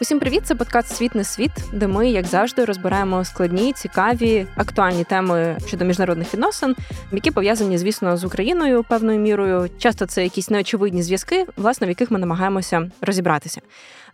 Усім привіт! Це подкаст Світ не світ, де ми, як завжди, розбираємо складні, цікаві, актуальні теми щодо міжнародних відносин, які пов'язані, звісно, з Україною певною мірою. Часто це якісь неочевидні зв'язки, власне, в яких ми намагаємося розібратися.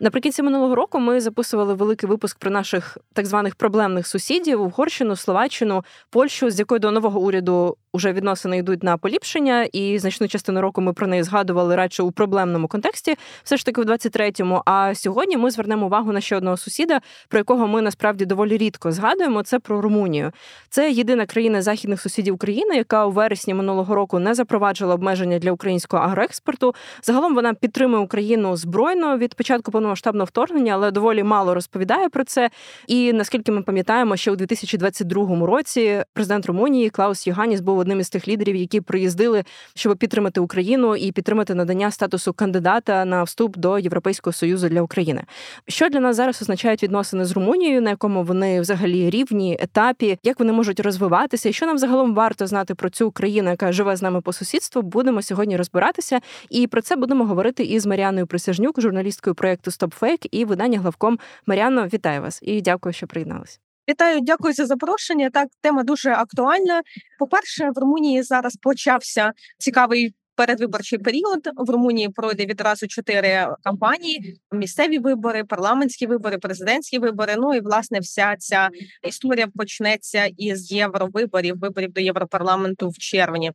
Наприкінці минулого року ми записували великий випуск про наших так званих проблемних сусідів Угорщину, Словаччину, Польщу, з якою до нового уряду вже відносини йдуть на поліпшення, і значну частину року ми про неї згадували радше у проблемному контексті, все ж таки в 23-му. А сьогодні ми звернемо увагу на ще одного сусіда, про якого ми насправді доволі рідко згадуємо. Це про Румунію. Це єдина країна західних сусідів України, яка у вересні минулого року не запроваджила обмеження для українського агроекспорту. Загалом вона підтримує Україну збройно від початку повномасштабного вторгнення, але доволі мало розповідає про це. І наскільки ми пам'ятаємо, ще у 2022 році президент Румунії Клаус Йоганіс був одним із тих лідерів, які приїздили, щоб підтримати Україну і підтримати надання статусу кандидата на вступ до Європейського союзу для України. Що для нас зараз означають відносини з Румунією, на якому вони взагалі рівні, етапі, як вони можуть розвиватися, і що нам загалом варто знати про цю країну, яка живе з нами по сусідству, будемо сьогодні розбиратися. І про це будемо говорити із Маріаною Присяжнюк, журналісткою проєкту «Стопфейк» і видання главком Маріано. Вітаю вас і дякую, що приєдналися. Вітаю, дякую за запрошення. Так, тема дуже актуальна. По перше, в Румунії зараз почався цікавий передвиборчий період. В Румунії пройде відразу чотири кампанії: місцеві вибори, парламентські вибори, президентські вибори. Ну і власне вся ця історія почнеться із євровиборів, виборів до європарламенту в червні.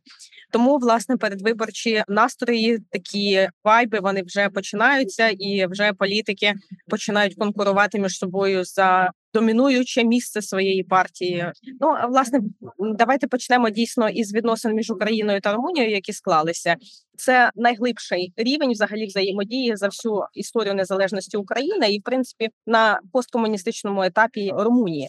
Тому власне передвиборчі настрої, такі вайби, вони вже починаються, і вже політики починають конкурувати між собою за домінуюче місце своєї партії. Ну власне, давайте почнемо дійсно із відносин між Україною та Румунією, які склалися. Це найглибший рівень взагалі взаємодії за всю історію незалежності України і, в принципі, на посткомуністичному етапі Румунії,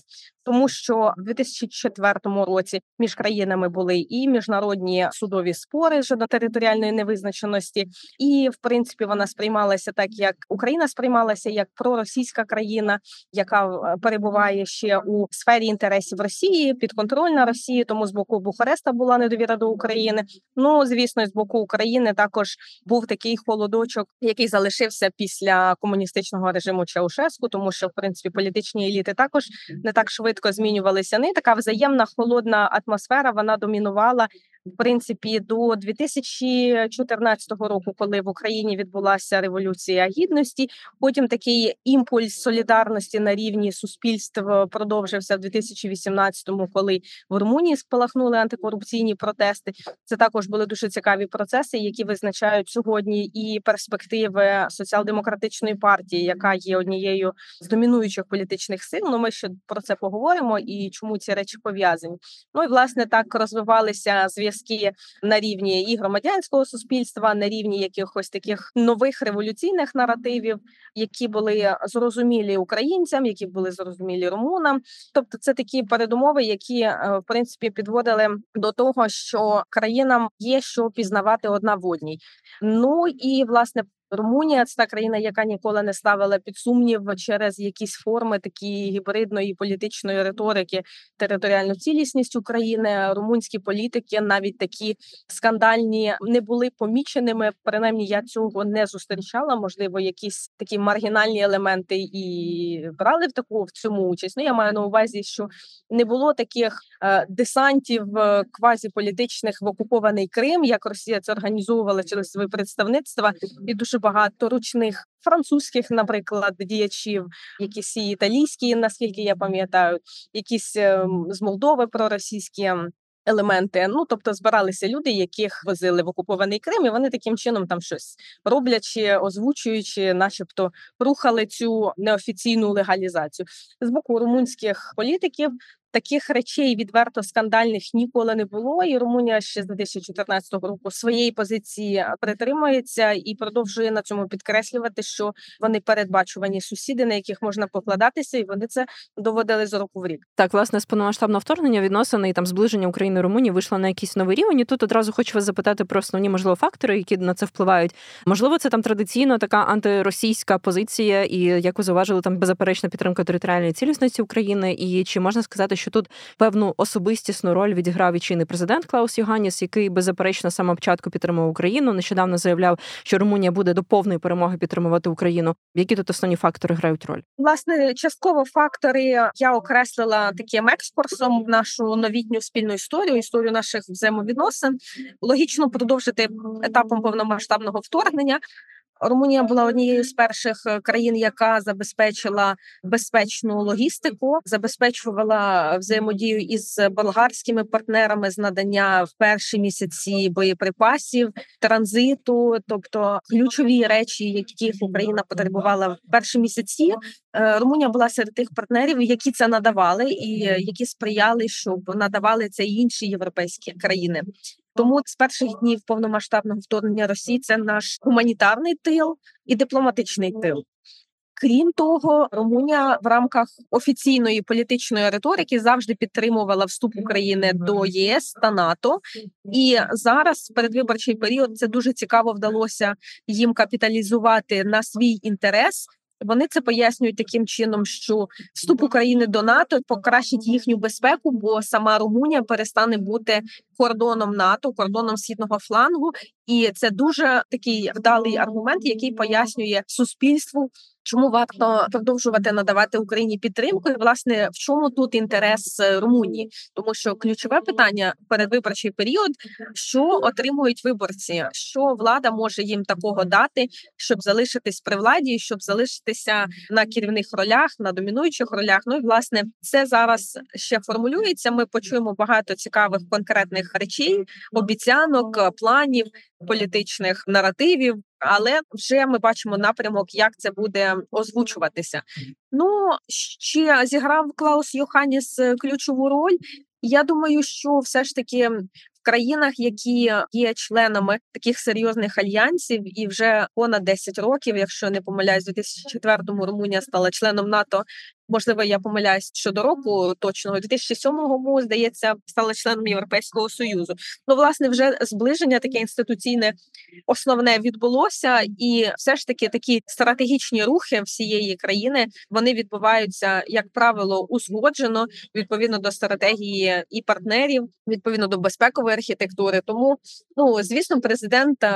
тому що в 2004 році між країнами були і міжнародні судові спори щодо територіальної невизначеності, і в принципі вона сприймалася так, як Україна сприймалася як проросійська країна, яка е, перебуває ще у сфері інтересів Росії, підконтрольна Росії. Тому з боку Бухареста була недовіра до України. Ну звісно, з боку України. Також був такий холодочок, який залишився після комуністичного режиму Чаушеску, тому що в принципі політичні еліти також не так швидко змінювалися. Не така взаємна холодна атмосфера. Вона домінувала в принципі до 2014 року, коли в Україні відбулася революція гідності. Потім такий імпульс солідарності на рівні суспільств продовжився в 2018-му, коли в Румунії спалахнули антикорупційні протести. Це також були дуже цікаві процеси, які визначають сьогодні і перспективи соціал-демократичної партії, яка є однією з домінуючих політичних сил. Ну ми ще про це поговоримо і чому ці речі пов'язані. Ну і власне так розвивалися зв'язки зв'язки на рівні і громадянського суспільства, на рівні якихось таких нових революційних наративів, які були зрозумілі українцям, які були зрозумілі румунам. Тобто, це такі передумови, які е, в принципі підводили до того, що країнам є що пізнавати одна в одній. Ну і власне Румунія це та країна, яка ніколи не ставила під сумнів через якісь форми такі гібридної політичної риторики територіальну цілісність України. Румунські політики навіть такі скандальні не були поміченими. Принаймні, я цього не зустрічала. Можливо, якісь такі маргінальні елементи і брали в таку в цьому участь. Ну я маю на увазі, що не було таких е, десантів е, квазіполітичних в окупований Крим, як Росія це організовувала через свої представництва і дуже багато ручних французьких, наприклад, діячів, якісь і італійські, наскільки я пам'ятаю, якісь ем, з Молдови проросійські. Елементи, ну тобто збиралися люди, яких возили в окупований Крим, і вони таким чином там щось роблячи, озвучуючи, начебто, рухали цю неофіційну легалізацію з боку румунських політиків. Таких речей відверто скандальних ніколи не було, і Румунія ще з 2014 року своєї позиції притримується і продовжує на цьому підкреслювати, що вони передбачувані сусіди, на яких можна покладатися, і вони це доводили з року в рік. Так, власне, з повномасштабного вторгнення відносини і там зближення України і Румунії вийшло на якийсь новий рівень. І Тут одразу хочу вас запитати про основні можливо фактори, які на це впливають. Можливо, це там традиційно така антиросійська позиція, і як ви зауважили, там беззаперечна підтримка територіальної цілісності України, і чи можна сказати? Що тут певну особистісну роль відіграв і чинний президент Клаус Йоганіс, який беззаперечно саме початку підтримував Україну. Нещодавно заявляв, що Румунія буде до повної перемоги підтримувати Україну. Які тут основні фактори грають роль? Власне, частково фактори я окреслила таким екскурсом в нашу новітню спільну історію, історію наших взаємовідносин. Логічно продовжити етапом повномасштабного вторгнення. Румунія була однією з перших е, країн, яка забезпечила безпечну логістику, забезпечувала взаємодію із болгарськими партнерами з надання в перші місяці боєприпасів, транзиту, тобто ключові речі, яких Україна потребувала в перші місяці. Е, Румунія була серед тих партнерів, які це надавали, і які сприяли, щоб надавали це інші європейські країни. Тому з перших днів повномасштабного вторгнення Росії це наш гуманітарний тил і дипломатичний тил. Крім того, Румунія в рамках офіційної політичної риторики завжди підтримувала вступ України до ЄС та НАТО. І зараз, в передвиборчий період, це дуже цікаво вдалося їм капіталізувати на свій інтерес. Вони це пояснюють таким чином, що вступ України до НАТО покращить їхню безпеку, бо сама Румунія перестане бути кордоном НАТО, кордоном східного флангу, і це дуже такий вдалий аргумент, який пояснює суспільству, чому варто продовжувати надавати Україні підтримку. І власне в чому тут інтерес е, Румунії, тому що ключове питання передвиборчий період, що отримують виборці, що влада може їм такого дати, щоб залишитись при владі, щоб залишитися на керівних ролях, на домінуючих ролях. Ну і власне це зараз ще формулюється. Ми почуємо багато цікавих конкретних речей, обіцянок, планів політичних наративів, але вже ми бачимо напрямок, як це буде озвучуватися. Ну ще зіграв Клаус Йоханіс е, ключову роль. Я думаю, що все ж таки країнах, які є членами таких серйозних альянсів, і вже понад 10 років, якщо не помиляюсь, у 2004-му Румунія стала членом НАТО Можливо, я помиляюсь щодо року точного 2007-му, здається, стала членом Європейського союзу. Ну, власне, вже зближення таке інституційне основне відбулося, і все ж таки такі стратегічні рухи всієї країни вони відбуваються, як правило, узгоджено відповідно до стратегії і партнерів, відповідно до безпекової архітектури. Тому, ну звісно, президент е,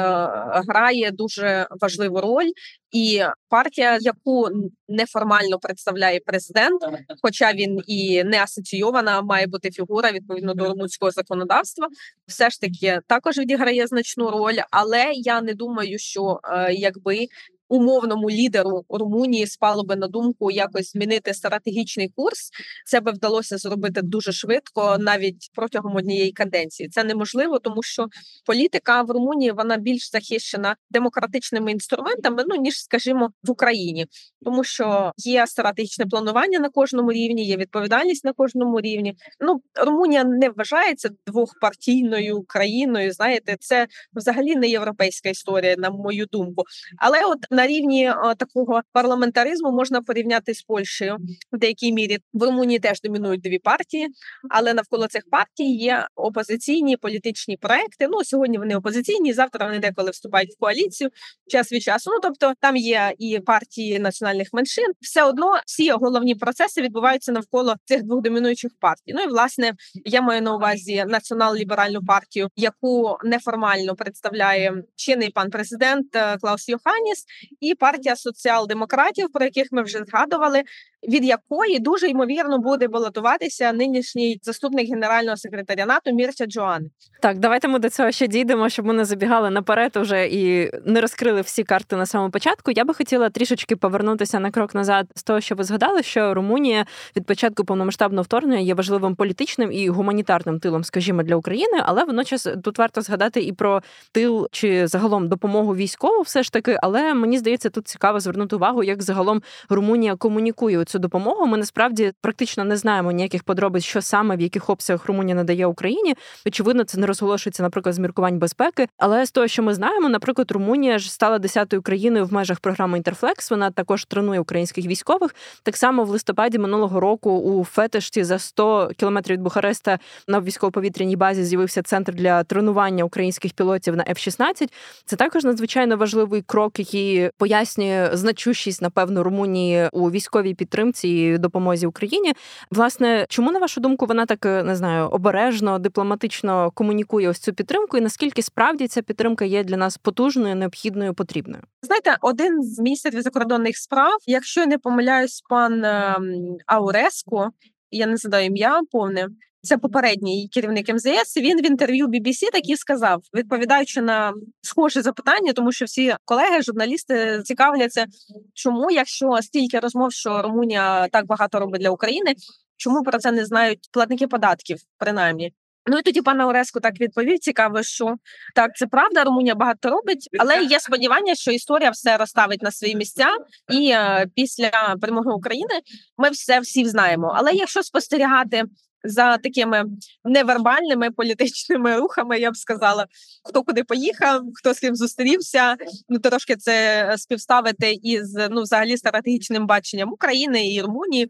грає дуже важливу роль, і партія, яку неформально представляє президент, хоча він і не асоційована, має бути фігура відповідно до румунського законодавства, все ж таки також відіграє значну роль. Але я не думаю, що е, якби умовному лідеру Румунії спало би на думку якось змінити стратегічний курс. Це би вдалося зробити дуже швидко, навіть протягом однієї каденції. Це неможливо, тому що політика в Румунії вона більш захищена демократичними інструментами, ну ніж, скажімо, в Україні, тому що є стратегічне планування на кожному рівні, є відповідальність на кожному рівні. Ну Румунія не вважається двохпартійною країною. Знаєте, це взагалі не європейська історія, на мою думку. Але от на на рівні такого парламентаризму можна порівняти з Польщею в деякій мірі. В Румунії теж домінують дві партії, але навколо цих партій є опозиційні політичні проекти. Ну сьогодні вони опозиційні, завтра вони деколи вступають в коаліцію час від часу. Ну тобто там є і партії національних меншин. Все одно всі головні процеси відбуваються навколо цих двох домінуючих партій. Ну і власне я маю на увазі націонал-ліберальну партію, яку неформально представляє чинний пан президент е, Клаус Йоханіс, і партія соціал-демократів, про яких ми вже згадували, від якої дуже ймовірно буде балотуватися нинішній заступник генерального секретаря НАТО Мірча Джоан. Так, давайте ми до цього ще дійдемо, щоб ми не забігали наперед уже і не розкрили всі карти на самому початку. Я би хотіла трішечки повернутися на крок назад з того, що ви згадали, що Румунія від початку повномасштабного вторгнення є важливим політичним і гуманітарним тилом, скажімо, для України, але водночас тут варто згадати і про тил чи загалом допомогу військову, все ж таки. Але мені здається, тут цікаво звернути увагу, як загалом Румунія комунікує цю допомогу. Ми насправді практично не знаємо ніяких подробиць, що саме в яких обсягах Румунія надає Україні. Очевидно, це не розголошується, наприклад, з міркувань безпеки. Але з того, що ми знаємо, наприклад, Румунія ж стала десятою країною в межах програми Інтерфлекс. Вона також тренує українських військових. Так само в листопаді минулого року у Фетешті за 100 кілометрів від Бухареста на військово-повітряній базі з'явився центр для тренування українських пілотів на F-16. Це також надзвичайно важливий крок, який пояснює значущість, напевно, Румунії у військовій підтримці підтримці і допомозі Україні. Власне, чому на вашу думку вона так не знаю обережно, дипломатично комунікує ось цю підтримку, і наскільки справді ця підтримка є для нас потужною, необхідною, потрібною? Знаєте, один з міністрів закордонних справ, якщо не помиляюсь, пан ем, Ауреско, я не задаю ім'я повне. Це попередній керівник МЗС. Він в інтерв'ю BBC так і сказав, відповідаючи на схоже запитання, тому що всі колеги, журналісти цікавляться, чому, якщо стільки розмов, що Румунія так багато робить для України, чому про це не знають платники податків, принаймні. Ну і тоді пане Ореску так відповів. Цікаво, що так це правда. Румунія багато робить, але є сподівання, що історія все розставить на свої місця, і е, після перемоги України ми все всі знаємо. Але якщо спостерігати за такими невербальними політичними рухами, я б сказала, хто куди поїхав, хто з ким зустрівся. Ну трошки це співставити із ну, взагалі стратегічним баченням України і Румунії,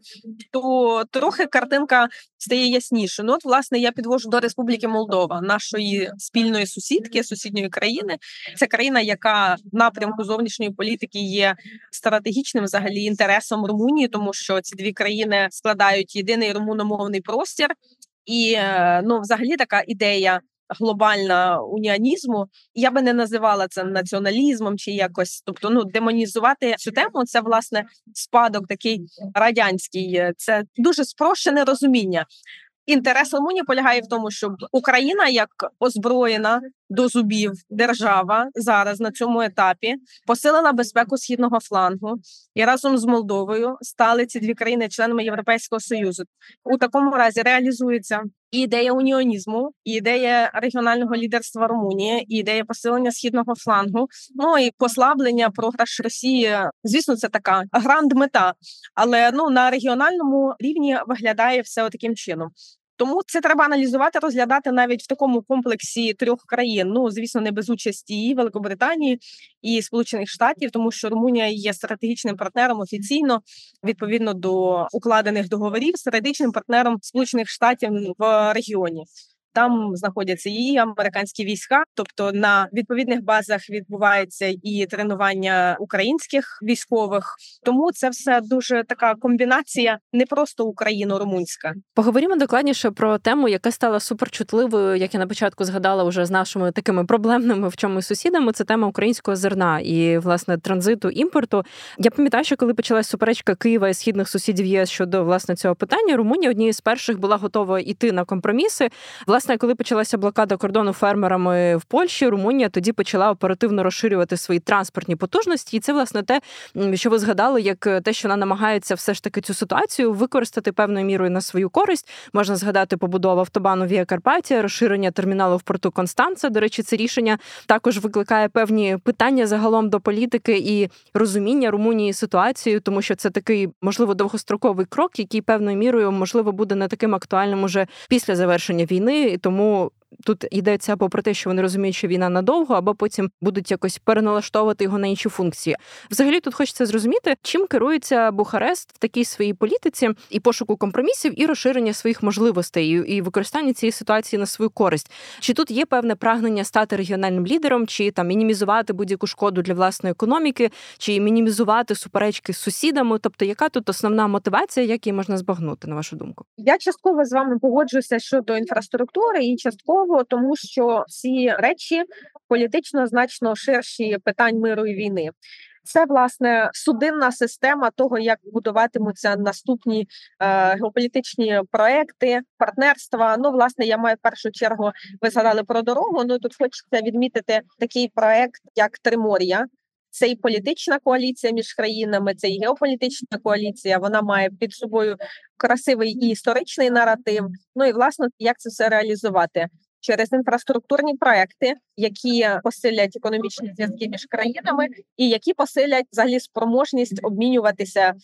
то трохи картинка стає ясніше. Ну, от, власне, я підвожу до Республіки Молдова, нашої спільної сусідки, сусідньої країни. Це країна, яка в напрямку зовнішньої політики є стратегічним взагалі інтересом Румунії, тому що ці дві країни складають єдиний румуномовний простір, і е, ну, взагалі, така ідея. Глобальна уніанізму, я би не називала це націоналізмом чи якось, тобто ну демонізувати цю тему. Це власне спадок такий радянський. Це дуже спрощене розуміння. Інтерес Румунії полягає в тому, щоб Україна, як озброєна до зубів держава зараз на цьому етапі посилила безпеку східного флангу і разом з Молдовою стали ці дві країни членами Європейського союзу. У такому разі реалізується ідея уніонізму, ідея регіонального лідерства Румунії, ідея посилення східного флангу. Ну і послаблення програш Росії. Звісно, це така гранд мета, але ну на регіональному рівні виглядає все таким чином. Тому це треба аналізувати, розглядати навіть в такому комплексі трьох країн. Ну звісно, не без участі і Великобританії і Сполучених Штатів, тому що Румунія є стратегічним партнером офіційно відповідно до укладених договорів, стратегічним партнером Сполучених Штатів в регіоні. Там знаходяться і американські війська, тобто на відповідних базах відбувається і тренування українських військових. Тому це все дуже така комбінація, не просто україно-румунська. Поговоримо докладніше про тему, яка стала суперчутливою, як я на початку згадала, вже з нашими такими проблемними в чомусь сусідами. Це тема українського зерна і власне транзиту імпорту. Я пам'ятаю, що коли почалась суперечка Києва і східних сусідів ЄС щодо власне цього питання, Румунія однією з перших була готова йти на компроміси. Власне, власне, коли почалася блокада кордону фермерами в Польщі, Румунія тоді почала оперативно розширювати свої транспортні потужності, і це власне те, що ви згадали, як те, що вона намагається все ж таки цю ситуацію використати певною мірою на свою користь. Можна згадати побудову автобану Вія Карпатія, розширення терміналу в порту Констанца. До речі, це рішення також викликає певні питання загалом до політики і розуміння Румунії ситуацію, тому що це такий можливо довгостроковий крок, який певною мірою можливо буде не таким актуальним уже після завершення війни тому тут йдеться або про те, що вони розуміють, що війна надовго, або потім будуть якось переналаштовувати його на інші функції. Взагалі тут хочеться зрозуміти, чим керується Бухарест в такій своїй політиці і пошуку компромісів, і розширення своїх можливостей, і використання цієї ситуації на свою користь. Чи тут є певне прагнення стати регіональним лідером, чи там мінімізувати будь-яку шкоду для власної економіки, чи мінімізувати суперечки з сусідами? Тобто, яка тут основна мотивація, як її можна збагнути, на вашу думку? Я частково з вами погоджуюся щодо інфраструктури і частково того, тому що ці речі політично значно ширші питань миру і війни. Це власне судинна система того, як будуватимуться наступні е, геополітичні проекти, партнерства. Ну, власне, я маю в першу чергу. Ви згадали про дорогу. Ну тут хочеться відмітити такий проект, як Тримор'я. Це і політична коаліція між країнами, це і геополітична коаліція. Вона має під собою красивий і історичний наратив. Ну і власне, як це все реалізувати через інфраструктурні проекти, які посилять економічні зв'язки між країнами, і які посилять взагалі спроможність обмінюватися.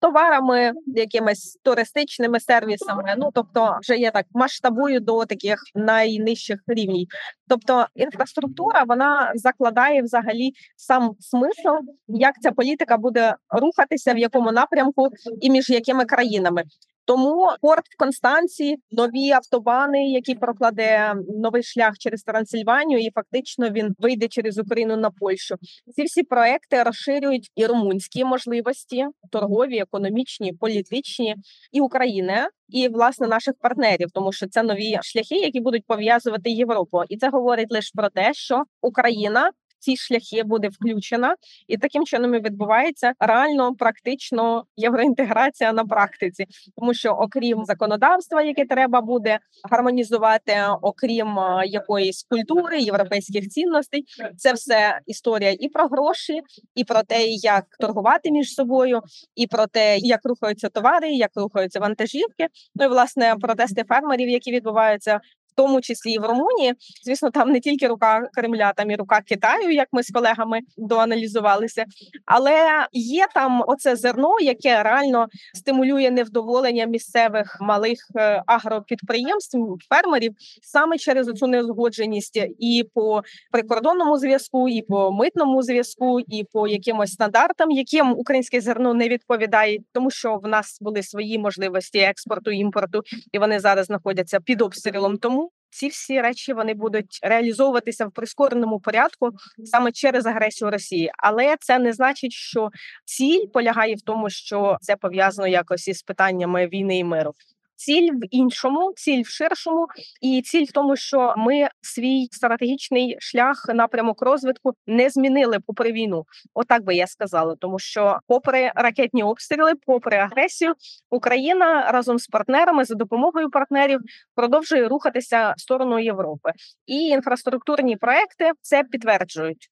Товарами, якимись туристичними сервісами, ну тобто, вже є так масштабую до таких найнижчих рівнів. Тобто, інфраструктура вона закладає взагалі сам смисл, як ця політика буде рухатися, в якому напрямку і між якими країнами. Тому порт в Констанції, нові автобани, які прокладе новий шлях через Трансильванію, і фактично він вийде через Україну на Польщу. Ці всі проекти розширюють і румунські можливості, торгові, економічні, політичні і України. І власне наших партнерів, тому що це нові шляхи, які будуть пов'язувати Європу, і це говорить лише про те, що Україна ці шляхи буде включена, і таким чином і відбувається реально практично євроінтеграція на практиці, тому що окрім законодавства, яке треба буде гармонізувати, окрім е, якоїсь культури, європейських цінностей, це все історія і про гроші, і про те, як торгувати між собою, і про те, як рухаються товари, як рухаються вантажівки. Ну і власне протести фермерів, які відбуваються тому числі і в Румунії. Звісно, там не тільки рука Кремля, там і рука Китаю, як ми з колегами доаналізувалися, але є там оце зерно, яке реально стимулює невдоволення місцевих малих е, агропідприємств, фермерів саме через цю неузгодженість і по прикордонному зв'язку, і по митному зв'язку, і по якимось стандартам, яким українське зерно не відповідає, тому що в нас були свої можливості експорту імпорту, і вони зараз знаходяться під обстрілом. Тому ці всі речі вони будуть реалізовуватися в прискореному порядку саме через агресію Росії, але це не значить, що ціль полягає в тому, що це пов'язано якось із питаннями війни і миру ціль в іншому, ціль в ширшому, і ціль в тому, що ми свій стратегічний шлях напрямок розвитку не змінили попри війну. Отак би я сказала, тому що, попри ракетні обстріли, попри агресію, Україна разом з партнерами за допомогою партнерів продовжує рухатися в сторону Європи, і інфраструктурні проекти це підтверджують.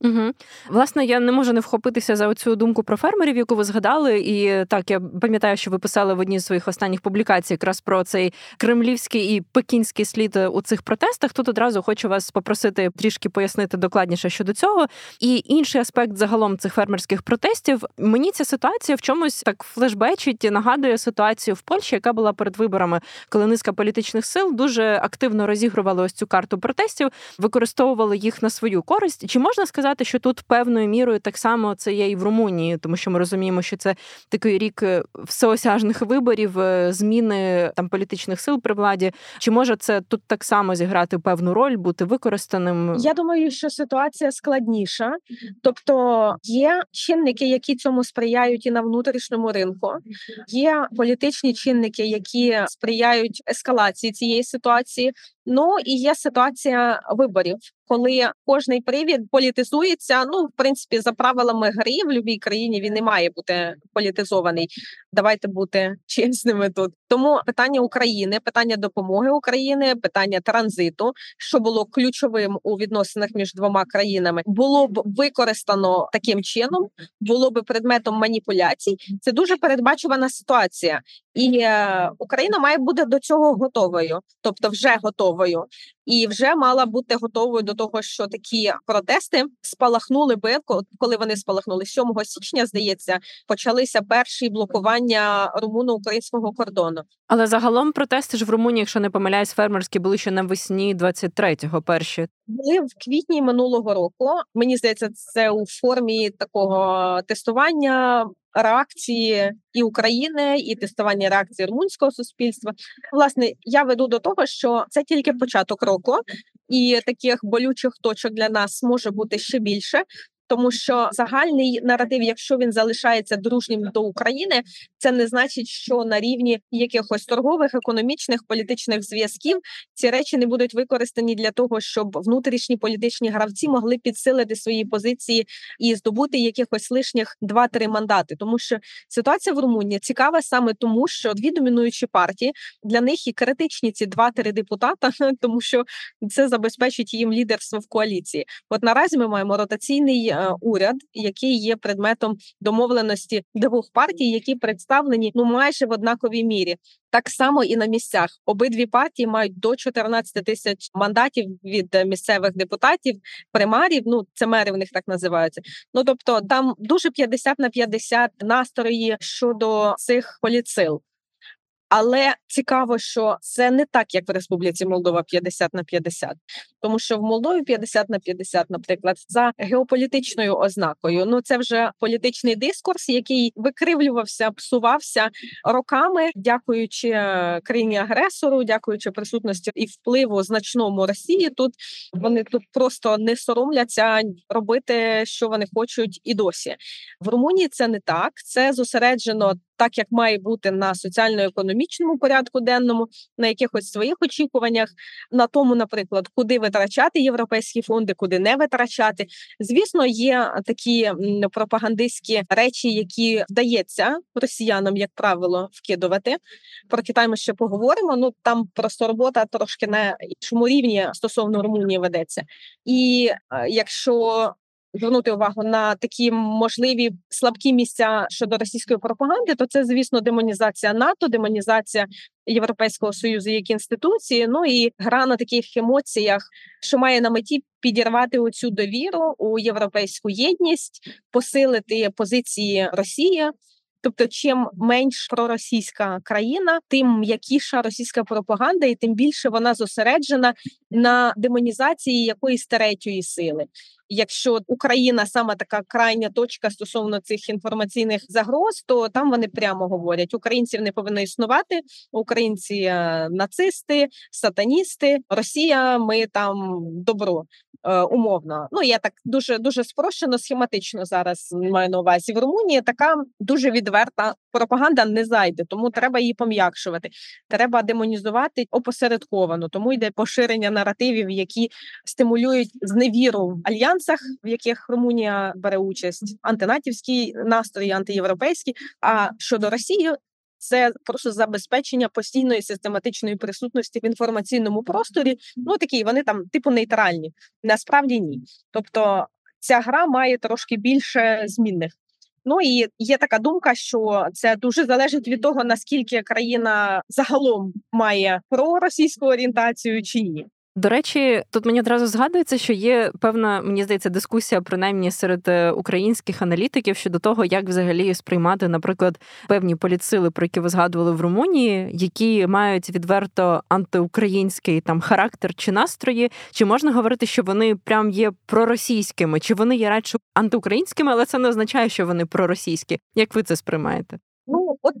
Угу. Власне, я не можу не вхопитися за цю думку про фермерів, яку ви згадали. І так я пам'ятаю, що ви писали в одній з своїх останніх публікацій якраз про цей кремлівський і пекінський слід у цих протестах. Тут одразу хочу вас попросити трішки пояснити докладніше щодо цього. І інший аспект загалом цих фермерських протестів. Мені ця ситуація в чомусь так флешбечить, і нагадує ситуацію в Польщі, яка була перед виборами, коли низка політичних сил дуже активно розігрували ось цю карту протестів, використовували їх на свою користь. Чи можна сказати? Сказати, що тут певною мірою так само це є і в Румунії, тому що ми розуміємо, що це такий рік е, всеосяжних виборів, е, зміни там політичних сил при владі. Чи може це тут так само зіграти певну роль, бути використаним? Я думаю, що ситуація складніша, тобто є чинники, які цьому сприяють і на внутрішньому ринку. Є політичні чинники, які сприяють ескалації цієї ситуації. Ну і є ситуація виборів, коли кожний привід політизується. Ну, в принципі, за правилами гри в будь-якій країні він не має бути політизований. Давайте бути чесними тут. Тому питання України, питання допомоги України, питання транзиту, що було ключовим у відносинах між двома країнами, було б використано таким чином, було б предметом маніпуляцій. Це дуже передбачувана ситуація, і е, Україна має бути до цього готовою, тобто вже готовою, і вже мала бути готовою до того, що такі протести спалахнули би, коли вони спалахнули 7 січня. Здається, почалися перші блокування румуно-українського кордону. Але загалом протести ж в Румунії, якщо не помиляюсь, фермерські були ще навесні 23-го перші були в квітні минулого року. Мені здається, це у формі такого тестування реакції і України, і тестування реакції румунського суспільства. Власне, я веду до того, що це тільки початок року, і таких болючих точок для нас може бути ще більше тому що загальний наратив, якщо він залишається дружнім до України, це не значить, що на рівні якихось торгових, економічних, політичних зв'язків ці речі не будуть використані для того, щоб внутрішні політичні гравці могли підсилити свої позиції і здобути якихось лишніх два-три мандати, тому що ситуація в Румунії цікава саме тому, що дві домінуючі партії для них і критичні ці два-три депутата, тому що це забезпечить їм лідерство в коаліції. От наразі ми маємо ротаційний уряд, який є предметом домовленості двох партій, які представлені ну майже в однаковій мірі. Так само і на місцях обидві партії мають до 14 тисяч мандатів від місцевих депутатів, примарів. Ну це мери в них так називаються. Ну тобто там дуже 50 на 50 настрої щодо цих політсил. Але цікаво, що це не так, як в Республіці Молдова 50 на 50. тому що в Молдові 50 на 50, наприклад, за геополітичною ознакою. Ну це вже політичний дискурс, який викривлювався, псувався роками, дякуючи е, країні агресору, дякуючи присутності і впливу значному Росії. Тут вони тут просто не соромляться робити, що вони хочуть, і досі в Румунії це не так. Це зосереджено так, як має бути на соціально-економічному порядку денному, на якихось своїх очікуваннях, на тому, наприклад, куди витрачати європейські фонди, куди не витрачати. Звісно, є такі пропагандистські речі, які вдається росіянам, як правило, вкидувати. Про Китай ми ще поговоримо. Ну там просто робота трошки на іншому рівні стосовно Румунії ведеться, і е, якщо звернути увагу на такі можливі слабкі місця щодо російської пропаганди, то це, звісно, демонізація НАТО, демонізація Європейського союзу як інституції. Ну і гра на таких емоціях, що має на меті підірвати оцю довіру у європейську єдність, посилити позиції Росії. Тобто, чим менш проросійська країна, тим м'якіша російська пропаганда, і тим більше вона зосереджена на демонізації якоїсь третьої сили. Якщо Україна саме така крайня точка стосовно цих інформаційних загроз, то там вони прямо говорять: українців не повинно існувати, українці е, нацисти, сатаністи, Росія, ми там добро. Е, умовно. Ну я так дуже дуже спрощено, схематично зараз маю на увазі в Румунії. Така дуже відверта пропаганда не зайде, тому треба її пом'якшувати. Треба демонізувати опосередковано. Тому йде поширення наративів, які стимулюють зневіру в альянсах, в яких Румунія бере участь, антинатівські настрої, антиєвропейські. А щодо Росії, це просто забезпечення постійної систематичної присутності в інформаційному просторі. Ну такі вони там типу нейтральні. Насправді ні. Тобто ця гра має трошки більше змінних. Ну і є така думка, що це дуже залежить від того наскільки країна загалом має проросійську орієнтацію чи ні. До речі, тут мені одразу згадується, що є певна, мені здається, дискусія принаймні серед е, українських аналітиків щодо того, як взагалі сприймати, наприклад, певні політсили, про які ви згадували в Румунії, які мають відверто антиукраїнський там характер чи настрої. Чи можна говорити, що вони прям є проросійськими, чи вони є радше антиукраїнськими, але це не означає, що вони проросійські. Як ви це сприймаєте? От е,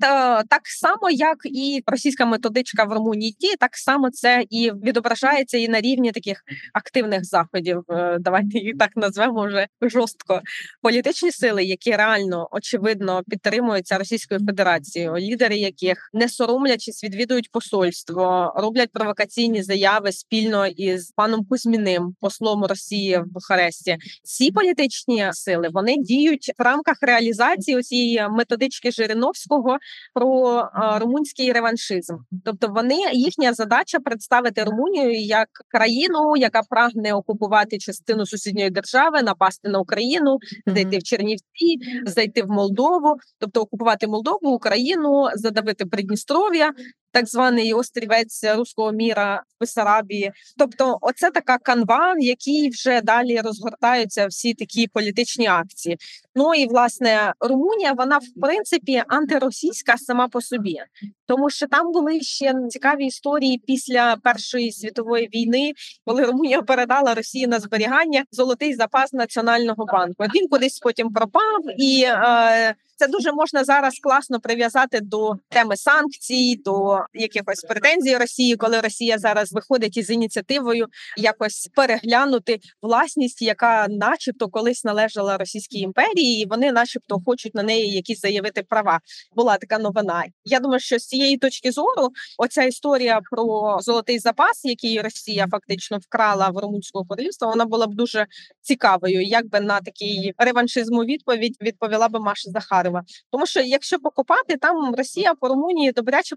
так само, як і російська методичка в Румунії так само це і відображається і на рівні таких активних заходів. Е, давайте їх так назвемо вже жорстко. Політичні сили, які реально очевидно підтримуються Російською Федерацією, лідери яких не соромлячись, відвідують посольство, роблять провокаційні заяви спільно із паном Кузьміним, послом Росії в Бухаресті. Ці політичні сили вони діють в рамках реалізації цієї методички Жириновського, Жириновського про румунський реваншизм. Тобто, вони їхня задача представити Румунію як країну, яка прагне окупувати частину сусідньої держави, напасти на Україну, зайти в Чернівці, зайти в Молдову, тобто окупувати Молдову, Україну, задавити Придністров'я так званий острівець руського міра в Бесарабії. Тобто, оце така канва, в якій вже далі розгортаються всі такі політичні акції. Ну і власне Румунія, вона в принципі антиросійська сама по собі, тому що там були ще цікаві історії після Першої світової війни, коли Румунія передала Росії на зберігання золотий запас національного банку. Він кудись потім пропав і. Е, це дуже можна зараз класно прив'язати до теми санкцій, до якихось претензій Росії, коли Росія зараз виходить із ініціативою якось переглянути власність, яка, начебто, колись належала Російській імперії, і вони, начебто, хочуть на неї якісь заявити права. Була така новина. Я думаю, що з цієї точки зору оця історія про золотий запас, який Росія фактично вкрала в румунського королівства, вона була б дуже цікавою, якби на такий реваншизм у відповідь відповіла би Маша Захар. Києва. Тому що якщо покопати, там Росія по Румунії добряче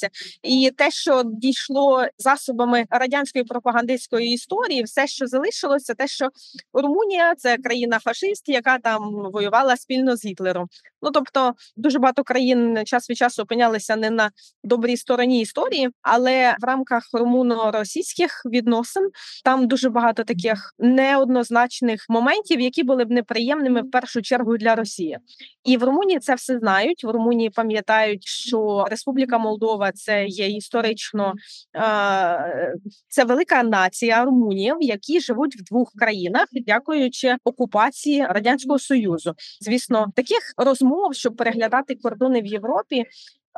пройшлася, і те, що дійшло засобами радянської пропагандистської історії, все, що залишилося, те, що Румунія це країна фашист, яка там воювала спільно з Гітлером. Ну тобто дуже багато країн час від часу опинялися не на добрій стороні історії, але в рамках румуно-російських відносин там дуже багато таких неоднозначних моментів, які були б неприємними в першу чергу для Росії, і в Румунії це все знають. В Румунії пам'ятають, що Республіка Молдова Молдова це є історично це велика нація румунів, які живуть в двох країнах, дякуючи окупації радянського союзу. Звісно, таких розмов, щоб переглядати кордони в Європі.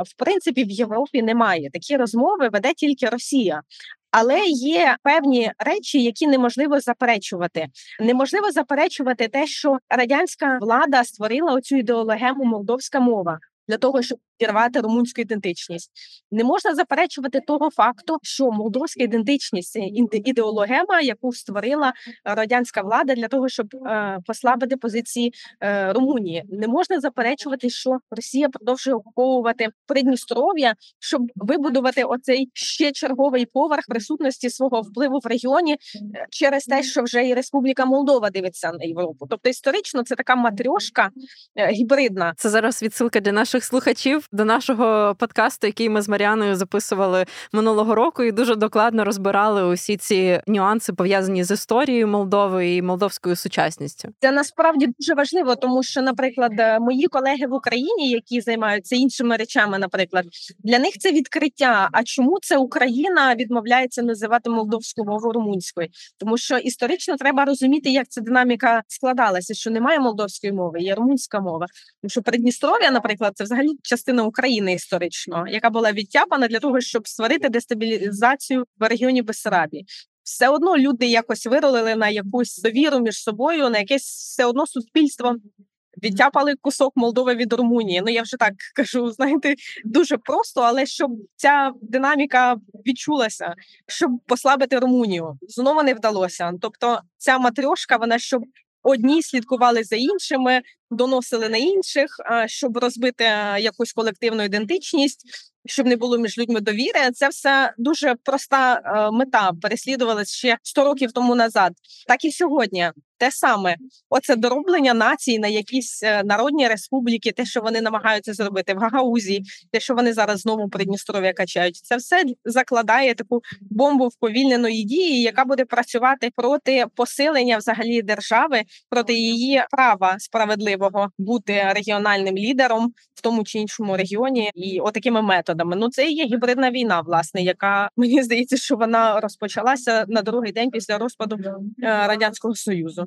В принципі, в Європі немає такі розмови. Веде тільки Росія. Але є певні речі, які неможливо заперечувати. Неможливо заперечувати те, що радянська влада створила оцю ідеологему молдовська мова для того, щоб підірвати румунську ідентичність. Не можна заперечувати того факту, що молдовська ідентичність ідеологема, яку створила радянська влада для того, щоб е, послабити позиції е, Румунії. Не можна заперечувати, що Росія продовжує окуповувати Придністров'я, щоб вибудувати оцей ще черговий поверх присутності свого впливу в регіоні е, через те, що вже і Республіка Молдова дивиться на Європу. Тобто історично це така матрьошка е, гібридна. Це зараз відсилка для наших слухачів до нашого подкасту, який ми з Маріаною записували минулого року, і дуже докладно розбирали усі ці нюанси пов'язані з історією Молдови і молдовською сучасністю. Це насправді дуже важливо, тому що, наприклад, мої колеги в Україні, які займаються іншими речами, наприклад, для них це відкриття. А чому це Україна відмовляється називати молдовську мову румунською? Тому що історично треба розуміти, як ця динаміка складалася, що немає молдовської мови, є румунська мова. Тому що Придністров'я, наприклад, це взагалі частина частина України історично, яка була відтяпана для того, щоб створити дестабілізацію в регіоні Бессарабії. Все одно люди якось виролили на якусь довіру між собою, на якесь все одно суспільство. Відтяпали кусок Молдови від Румунії. Ну я вже так кажу, знаєте, дуже просто, але щоб ця динаміка відчулася, щоб послабити Румунію, знову не вдалося. Тобто, ця матрьошка, вона щоб одні слідкували за іншими, доносили на інших, щоб розбити якусь колективну ідентичність, щоб не було між людьми довіри. Це все дуже проста мета переслідувалася ще 100 років тому назад, так і сьогодні те саме, оце дороблення нації на якісь е, народні республіки, те, що вони намагаються зробити в Гагаузі, те, що вони зараз знову Придністров'я качають, це все закладає таку бомбу вповільненої дії, яка буде працювати проти посилення взагалі держави, проти її права справедливого бути регіональним лідером в тому чи іншому регіоні, і отакими методами. Ну це є гібридна війна, власне, яка мені здається, що вона розпочалася на другий день після розпаду е, радянського союзу.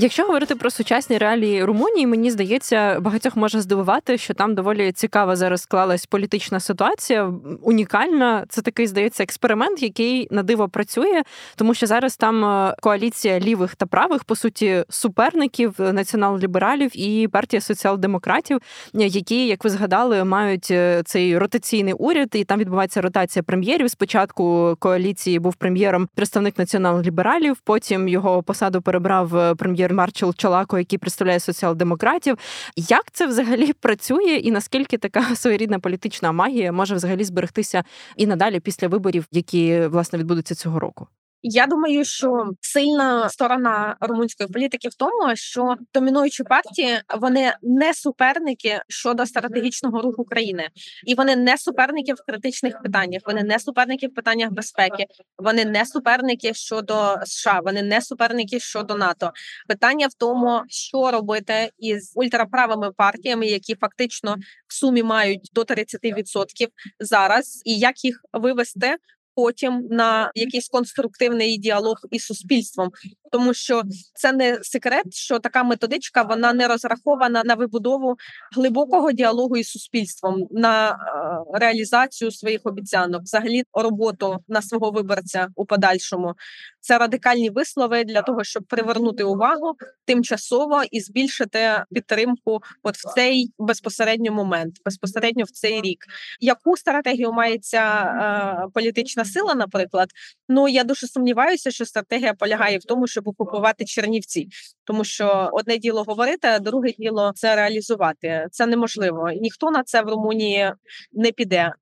Якщо говорити про сучасні реалії Румунії, мені здається, багатьох може здивувати, що там доволі цікава зараз склалась політична ситуація, унікальна. Це такий здається експеримент, який на диво працює, тому що зараз там е, коаліція лівих та правих, по суті, суперників націонал-лібералів і партія соціал-демократів, які, як ви згадали, мають е, цей ротаційний уряд, і там відбувається ротація прем'єрів. Спочатку коаліції був прем'єром представник націонал-лібералів, потім його посаду перебрав е, прем'єр. Марчел Чолако, який представляє соціал-демократів. Як це взагалі працює, і наскільки така своєрідна політична магія може взагалі зберегтися і надалі після виборів, які власне відбудуться цього року? Я думаю, що сильна сторона румунської політики в тому, що домінуючі партії вони не суперники щодо стратегічного руху країни, і вони не суперники в критичних питаннях. Вони не суперники в питаннях безпеки, вони не суперники щодо США, вони не суперники щодо НАТО. Питання в тому, що робити із ультраправими партіями, які фактично в сумі мають до 30% зараз, і як їх вивести потім на якийсь конструктивний діалог із суспільством, тому що це не секрет, що така методичка вона не розрахована на вибудову глибокого діалогу із суспільством, на е, реалізацію своїх обіцянок, взагалі роботу на свого виборця у подальшому. Це радикальні вислови для того, щоб привернути увагу тимчасово і збільшити підтримку, от в цей безпосередньо момент, безпосередньо в цей рік. Яку стратегію має ця е, політична сила? Наприклад, ну я дуже сумніваюся, що стратегія полягає в тому, щоб окупувати Чернівці, тому що одне діло говорити, а друге діло це реалізувати. Це неможливо. Ніхто на це в Румунії не піде.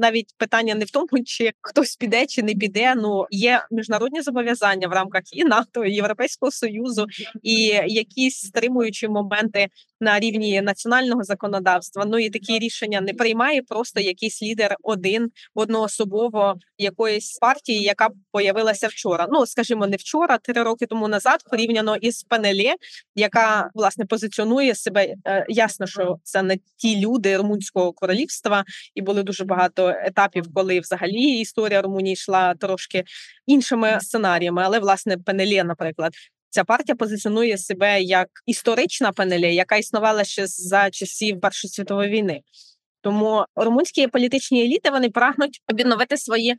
Навіть питання не в тому, чи хтось піде чи не піде. Ну є міжнародні зобов'язання в рамках і НАТО, і Європейського союзу, і якісь стримуючі моменти на рівні національного законодавства. Ну і такі рішення не приймає просто якийсь лідер один одноособово якоїсь партії, яка появилася вчора. Ну скажімо, не вчора, три роки тому назад, порівняно із Пенелє, яка власне позиціонує себе е, ясно, що це не ті люди румунського королівства, і були дуже багато етапів, коли взагалі історія Румунії йшла трошки іншими сценаріями. Але власне Пенелє, наприклад, Ця партія позиціонує себе як історична панелія, яка існувала ще за часів Першої світової війни. Тому румунські політичні еліти вони прагнуть обновити свої е,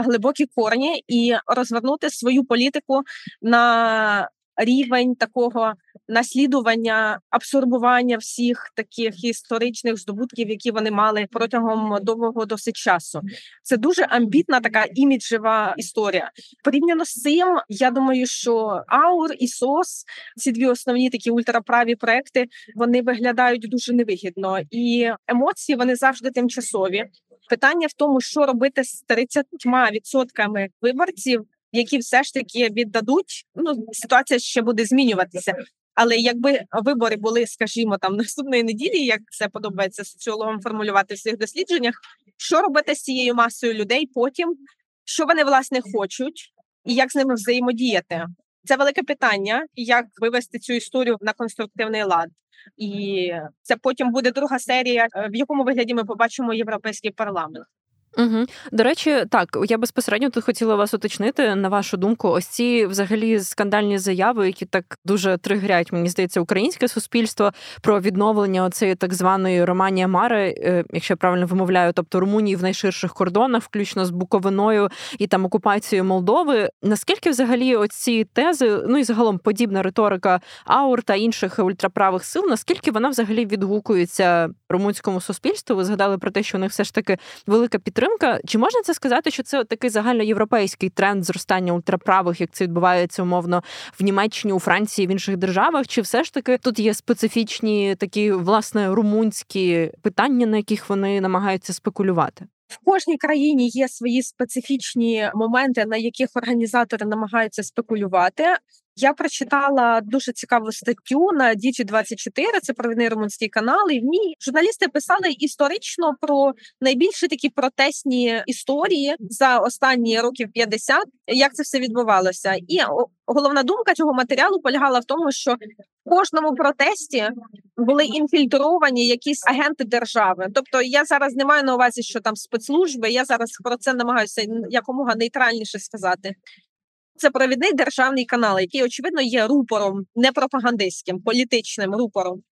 глибокі корні і розвернути свою політику на рівень такого наслідування, абсорбування всіх таких історичних здобутків, які вони мали протягом довгого досить часу. Це дуже амбітна така іміджева історія. Порівняно з цим, я думаю, що Аур і СОС, ці дві основні такі ультраправі проекти, вони виглядають дуже невигідно, і емоції вони завжди тимчасові. Питання в тому, що робити з 30% виборців, які все ж таки віддадуть. Ну ситуація ще буде змінюватися. Але якби вибори були, скажімо, там наступної неділі, як це подобається соціологам формулювати в своїх дослідженнях, що робити з цією масою людей потім, що вони власне хочуть, і як з ними взаємодіяти? Це велике питання, як вивести цю історію на конструктивний лад, і це потім буде друга серія, е, в якому вигляді ми побачимо європейський парламент. Угу. До речі, так я безпосередньо тут хотіла вас уточнити на вашу думку. Ось ці взагалі скандальні заяви, які так дуже тригрять, мені здається, українське суспільство про відновлення цієї так званої Романія Мари, е, якщо я правильно вимовляю, тобто Румунії в найширших кордонах, включно з Буковиною і там окупацією Молдови. Наскільки взагалі оці тези, ну і загалом подібна риторика аур та інших ультраправих сил, наскільки вона взагалі відгукується румунському суспільству? Ви згадали про те, що у них все ж таки велика підтримка підтримка. Чи можна це сказати, що це такий загальноєвропейський тренд зростання ультраправих, як це відбувається умовно в Німеччині, у Франції, в інших державах? Чи все ж таки тут є специфічні такі власне румунські питання, на яких вони намагаються спекулювати? В кожній країні є свої специфічні моменти, на яких організатори намагаються спекулювати. Я прочитала дуже цікаву статтю на Діджі 24 Це провідний румунський канал. І в ній журналісти писали історично про найбільші такі протестні історії за останні років 50, як це все відбувалося. І головна думка цього матеріалу полягала в тому, що в кожному протесті були інфільтровані якісь агенти держави. Тобто, я зараз не маю на увазі, що там спецслужби. Я зараз про це намагаюся якомога нейтральніше сказати. Це провідний державний канал, який очевидно є рупором, не пропагандистським, політичним рупором.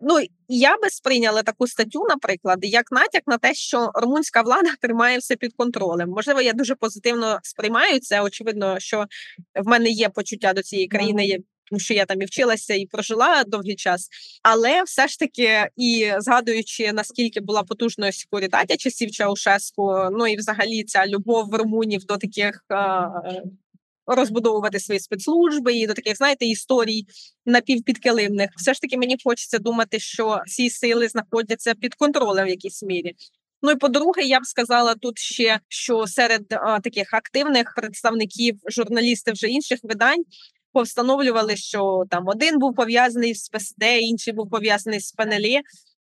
Ну я би сприйняла таку статтю, наприклад, як натяк на те, що румунська влада тримає все під контролем. Можливо, я дуже позитивно сприймаю це. Очевидно, що в мене є почуття до цієї країни. Тому що я там і вчилася і прожила довгий час, але все ж таки, і згадуючи наскільки була потужною секуритатя часів Чаушеску, ну і взагалі ця любов румунів до таких розбудовувати свої спецслужби і до таких, знаєте, історій напівпідкилимних. Все ж таки мені хочеться думати, що ці сили знаходяться під контролем в якійсь мірі. Ну і по-друге, я б сказала тут ще, що серед а, таких активних представників журналістів вже інших видань повстановлювали, що там один був пов'язаний з ПСД, інший був пов'язаний з ПНЛ.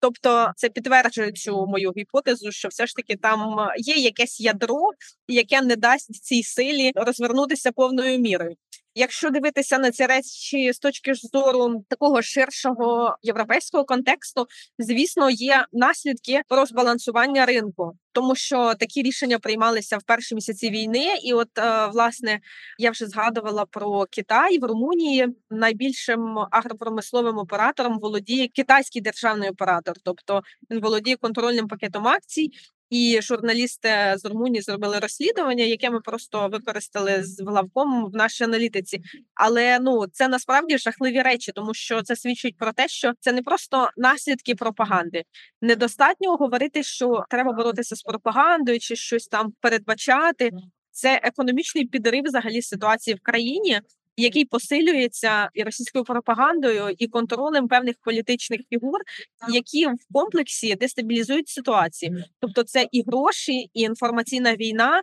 Тобто це підтверджує цю мою гіпотезу, що все ж таки там є якесь ядро, яке не дасть цій силі розвернутися повною мірою. Якщо дивитися на ці речі з точки зору такого ширшого європейського контексту, звісно, є наслідки розбалансування ринку, тому що такі рішення приймалися в перші місяці війни. І, от е, власне, я вже згадувала про Китай в Румунії. Найбільшим агропромисловим оператором володіє китайський державний оператор, тобто він володіє контрольним пакетом акцій. І журналісти з Румунії зробили розслідування, яке ми просто використали з главком в нашій аналітиці. Але ну це насправді жахливі речі, тому що це свідчить про те, що це не просто наслідки пропаганди. Недостатньо говорити, що треба боротися з пропагандою чи щось там передбачати. Це економічний підрив взагалі ситуації в країні, який посилюється і російською пропагандою, і контролем певних політичних фігур, які в комплексі дестабілізують ситуацію. Тобто, це і гроші, і інформаційна війна.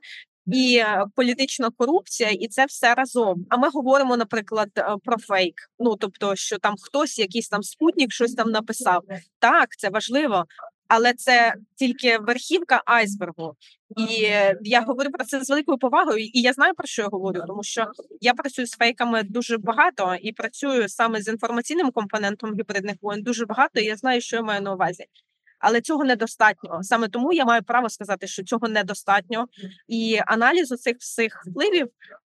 і е, політична корупція, і це все разом. А ми говоримо, наприклад, е, про фейк. Ну тобто, що там хтось, якийсь там спутник, щось там написав. Так, це важливо. Але це тільки верхівка айсбергу, і я говорю про це з великою повагою. І я знаю про що я говорю, тому що я працюю з фейками дуже багато і працюю саме з інформаційним компонентом гібридних воєн дуже багато. і Я знаю, що я маю на увазі але цього недостатньо. Саме тому я маю право сказати, що цього недостатньо, і аналіз цих всіх впливів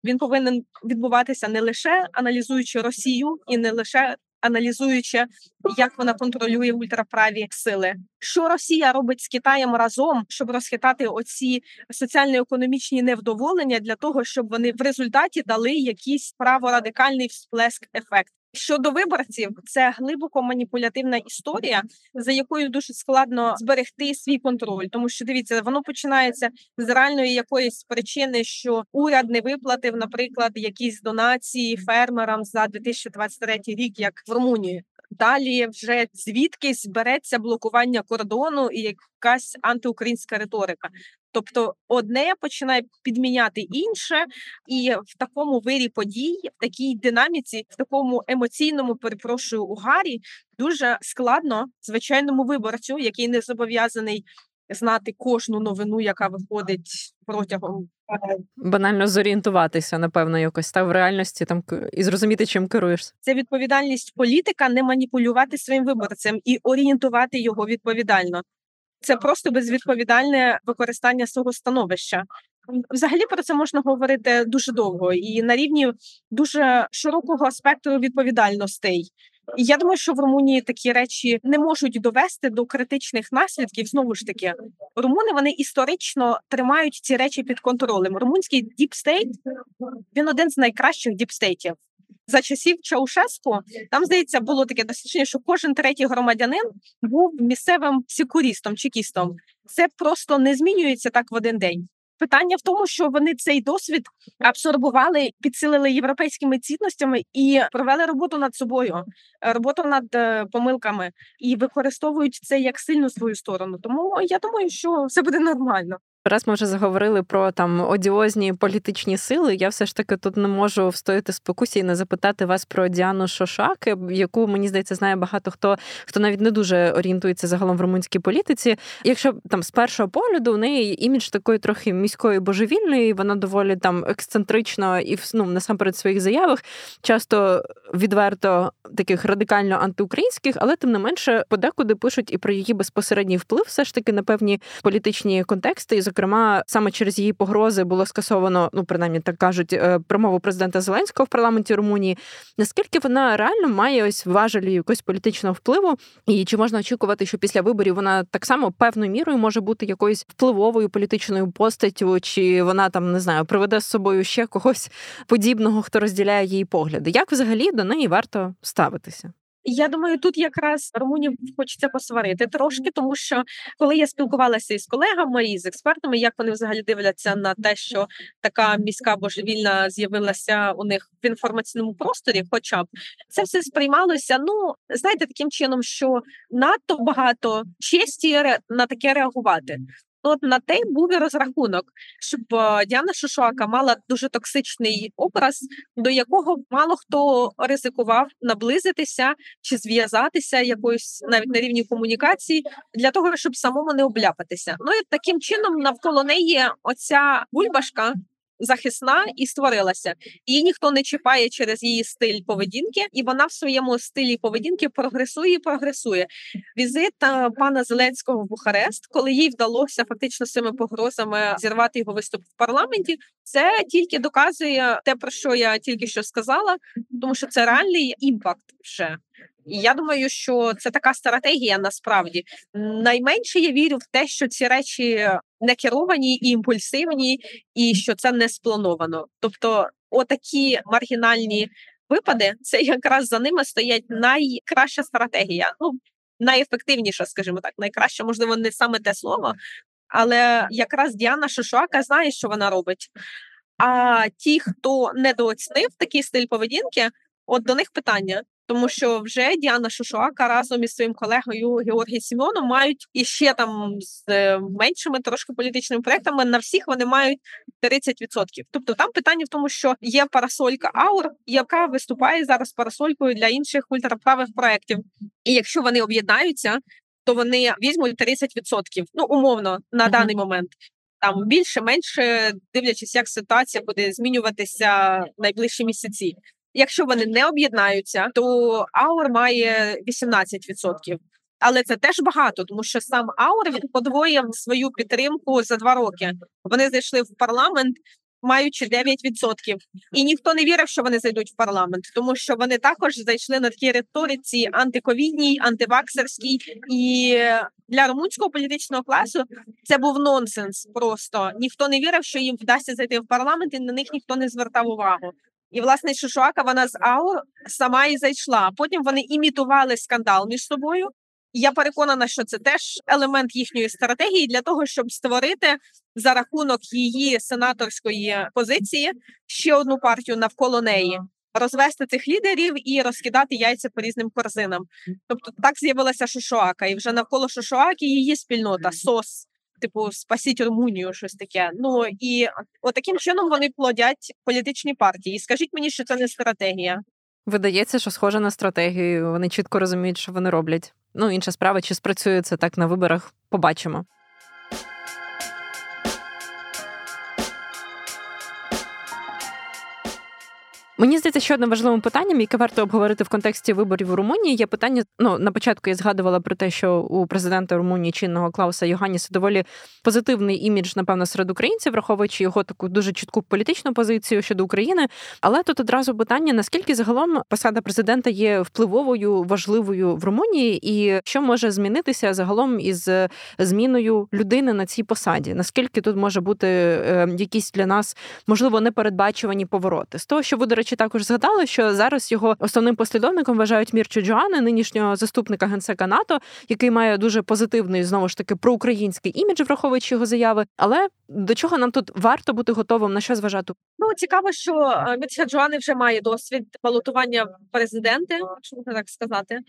він повинен відбуватися не лише аналізуючи Росію і не лише. Аналізуючи, як вона контролює ультраправі сили, що Росія робить з Китаєм разом, щоб розхитати оці соціально-економічні невдоволення для того, щоб вони в результаті дали якийсь праворадикальний всплеск ефект. Щодо виборців, це глибоко маніпулятивна історія, за якою дуже складно зберегти свій контроль, тому що дивіться, воно починається з реальної якоїсь причини, що уряд не виплатив, наприклад, якісь донації фермерам за 2023 рік, як в Румунії. Далі вже звідкись береться блокування кордону і якась антиукраїнська риторика. Тобто одне починає підміняти інше, і в такому вирі подій, в такій динаміці, в такому емоційному перепрошую угарі дуже складно звичайному виборцю, який не зобов'язаний знати кожну новину, яка виходить протягом банально зорієнтуватися, напевно, якось та в реальності там і зрозуміти, чим керуєшся. Це відповідальність політика не маніпулювати своїм виборцем і орієнтувати його відповідально це просто безвідповідальне використання свого становища. Взагалі про це можна говорити дуже довго і на рівні дуже широкого спектру відповідальностей. І я думаю, що в Румунії такі речі не можуть довести до критичних наслідків. Знову ж таки, румуни вони історично тримають ці речі під контролем. Румунський deep state він один з найкращих діпстейтів за часів Чаушеску там здається було таке дослідження, що кожен третій громадянин був місцевим секурістом, чекістом. Це просто не змінюється так в один день. Питання в тому, що вони цей досвід абсорбували, підсилили європейськими цінностями і провели роботу над собою, роботу над е, помилками і використовують це як сильну свою сторону. Тому я думаю, що все буде нормально. Раз ми вже заговорили про там одіозні політичні сили. Я все ж таки тут не можу встояти спокусі і не запитати вас про Діану Шошаки, яку мені здається знає багато хто хто навіть не дуже орієнтується загалом в румунській політиці. Якщо там з першого погляду у неї імідж такої трохи міської божевільної, вона доволі там ексцентрично і ну, насамперед в своїх заявах, часто відверто таких радикально антиукраїнських, але тим не менше подекуди пишуть і про її безпосередній вплив, все ж таки на певні політичні контексти. І Зокрема, саме через її погрози було скасовано, ну принаймні так кажуть, е, промову президента Зеленського в парламенті Румунії. Наскільки вона реально має ось важелі якогось політичного впливу, і чи можна очікувати, що після виборів вона так само певною мірою може бути якоюсь впливовою політичною постаттю, чи вона там не знаю, приведе з собою ще когось подібного, хто розділяє її погляди? Як взагалі до неї варто ставитися? Я думаю, тут якраз румунів хочеться посварити трошки, тому що коли я спілкувалася із колегами і з експертами, як вони взагалі дивляться на те, що така міська божевільна з'явилася у них в інформаційному просторі, хоча б це все сприймалося. Ну знаєте, таким чином, що надто багато честі на таке реагувати. От на те був і розрахунок, щоб е, Діана Шушака мала дуже токсичний образ, до якого мало хто ризикував наблизитися чи зв'язатися якоюсь навіть на рівні комунікації для того, щоб самому не обляпатися. Ну і таким чином навколо неї оця бульбашка захисна і створилася. Її ніхто не чіпає через її стиль поведінки, і вона в своєму стилі поведінки прогресує і прогресує. Візит пана Зеленського в Бухарест, коли їй вдалося фактично цими погрозами зірвати його виступ в парламенті. Це тільки доказує те, про що я тільки що сказала, тому що це реальний імпакт вже. І я думаю, що це така стратегія насправді найменше я вірю в те, що ці речі не керовані і імпульсивні, і що це не сплановано. Тобто, отакі маргінальні випади, це якраз за ними стоять найкраща стратегія. Ну найефективніша, скажімо так, найкраща, можливо, не саме те слово, але якраз Діана Шишуака знає, що вона робить. А ті, хто недооцінив такий стиль поведінки, от до них питання: тому що вже Діана Шушуака разом із своїм колегою Георгієм Сімоном мають іще там з е, меншими трошки політичними проектами. На всіх вони мають 30%. Тобто там питання в тому, що є парасолька Аур, яка виступає зараз парасолькою для інших ультраправих проектів. І якщо вони об'єднаються, то вони візьмуть 30%, ну умовно на uh-huh. даний момент. Там більше, менше дивлячись, як ситуація буде змінюватися в найближчі місяці. Якщо вони не об'єднаються, то Аур має 18%. Але це теж багато, тому що сам Аур подвоїв свою підтримку за два роки. Вони зайшли в парламент, маючи 9%. І ніхто не вірив, що вони зайдуть в парламент, тому що вони також зайшли на такій риториці антиковідній, антиваксерській. І для румунського політичного класу це був нонсенс. Просто ніхто не вірив, що їм вдасться зайти в парламент, і на них ніхто не звертав увагу. І власне Шишуака вона з АУ сама і зайшла. Потім вони імітували скандал між собою. Я переконана, що це теж елемент їхньої стратегії для того, щоб створити за рахунок її сенаторської позиції ще одну партію навколо неї, розвести цих лідерів і розкидати яйця по різним корзинам. Тобто так з'явилася Шишуака, і вже навколо Шишуаки її спільнота СОС типу, спасіть Румунію, щось таке. Ну і отаким чином вони плодять політичні партії. Скажіть мені, що це не стратегія. Видається, що схоже на стратегію. Вони чітко розуміють, що вони роблять. Ну інша справа, чи спрацює це так на виборах, побачимо. Мені здається, що одним важливим питанням, яке варто обговорити в контексті виборів у Румунії, є питання. Ну на початку я згадувала про те, що у президента Румунії чинного Клауса Йоганіса доволі позитивний імідж, напевно, серед українців, враховуючи його таку дуже чітку політичну позицію щодо України. Але тут одразу питання: наскільки загалом посада президента є впливовою, важливою в Румунії, і що може змінитися загалом із зміною людини на цій посаді? Наскільки тут може бути е, якісь для нас можливо непередбачувані повороти з того, що ви, до речі, також згадали, що зараз його основним послідовником вважають Мірчу Джоани, нинішнього заступника генсека НАТО, який має дуже позитивний знову ж таки проукраїнський імідж, враховуючи його заяви. Але до чого нам тут варто бути готовим на що зважати? Ну цікаво, що е, Мірча Джоани вже має досвід балотування президенти, якщо можна так сказати.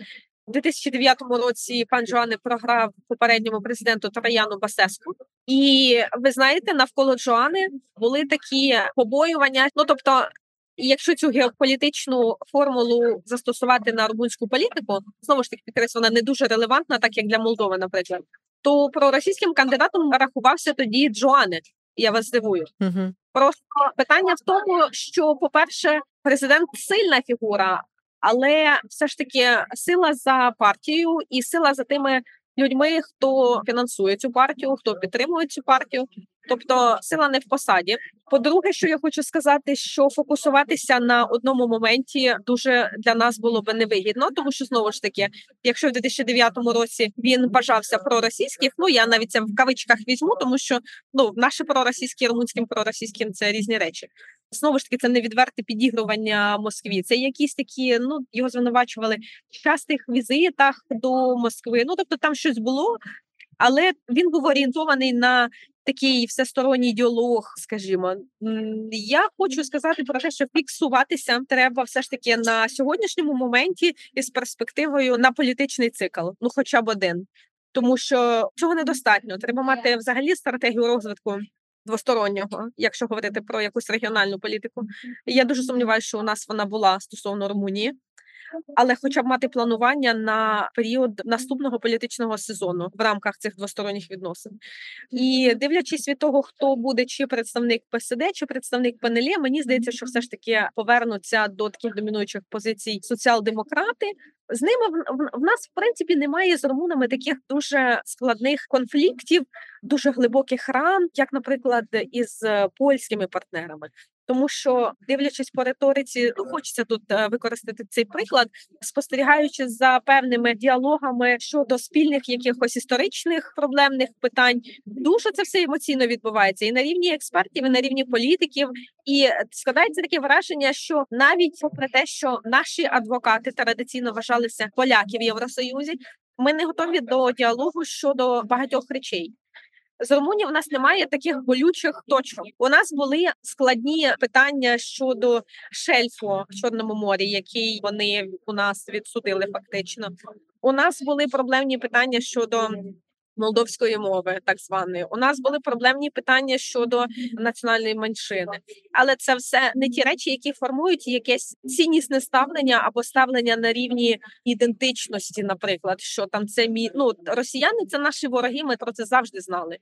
У 2009 році пан Джоани програв попередньому президенту Трояну Басеску, і ви знаєте, навколо Джоани були такі побоювання. Ну тобто, і якщо цю геополітичну формулу застосувати на румунську політику, знову ж таки підкреслю, вона не дуже релевантна, так як для Молдови, наприклад, то проросійським кандидатом рахувався тоді Джоане. Я вас здивую. Угу. Просто питання в тому, що, по-перше, президент сильна фігура, але все ж таки сила за партією і сила за тими людьми, хто фінансує цю партію, хто підтримує цю партію. Тобто сила не в посаді. По-друге, що я хочу сказати, що фокусуватися на одному моменті дуже для нас було би невигідно, тому що знову ж таки, якщо в 2009 році він бажався проросійських, ну я навіть це в кавичках візьму, тому що ну наше проросійське румунським проросійським це різні речі. Знову ж таки, це не відверте підігрування Москві. Це якісь такі, ну його звинувачували в частих візитах до Москви. Ну тобто там щось було, але він був орієнтований на такий всесторонній діалог. Скажімо, я хочу сказати про те, що фіксуватися треба все ж таки на сьогоднішньому моменті із перспективою на політичний цикл, ну хоча б один. Тому що цього недостатньо. Треба мати взагалі стратегію розвитку двостороннього, якщо говорити про якусь регіональну політику. Я дуже сумніваюся, що у нас вона була стосовно Румунії але хоча б мати планування на період наступного політичного сезону в рамках цих двосторонніх відносин. І дивлячись від того, хто буде чи представник ПСД, чи представник ПНЛ, мені здається, що все ж таки повернуться до таких домінуючих позицій соціал-демократи. З ними в, нас в принципі немає з румунами таких дуже складних конфліктів, дуже глибоких ран, як, наприклад, із польськими партнерами. Тому що, дивлячись по риториці, хочеться тут е, використати цей приклад, спостерігаючи за певними діалогами щодо спільних якихось історичних проблемних питань, дуже це все емоційно відбувається і на рівні експертів, і на рівні політиків. І складається таке враження, що навіть попри те, що наші адвокати традиційно вважалися поляків в Євросоюзі, ми не готові до діалогу щодо багатьох речей. З Румунії в нас немає таких болючих точок. У нас були складні питання щодо шельфу в Чорному морі, який вони у нас відсудили. Фактично, у нас були проблемні питання щодо молдовської мови, так званої. У нас були проблемні питання щодо національної меншини, але це все не ті речі, які формують якесь ціннісне ставлення або ставлення на рівні ідентичності. Наприклад, що там це мі... ну, росіяни, це наші вороги. Ми про це завжди знали.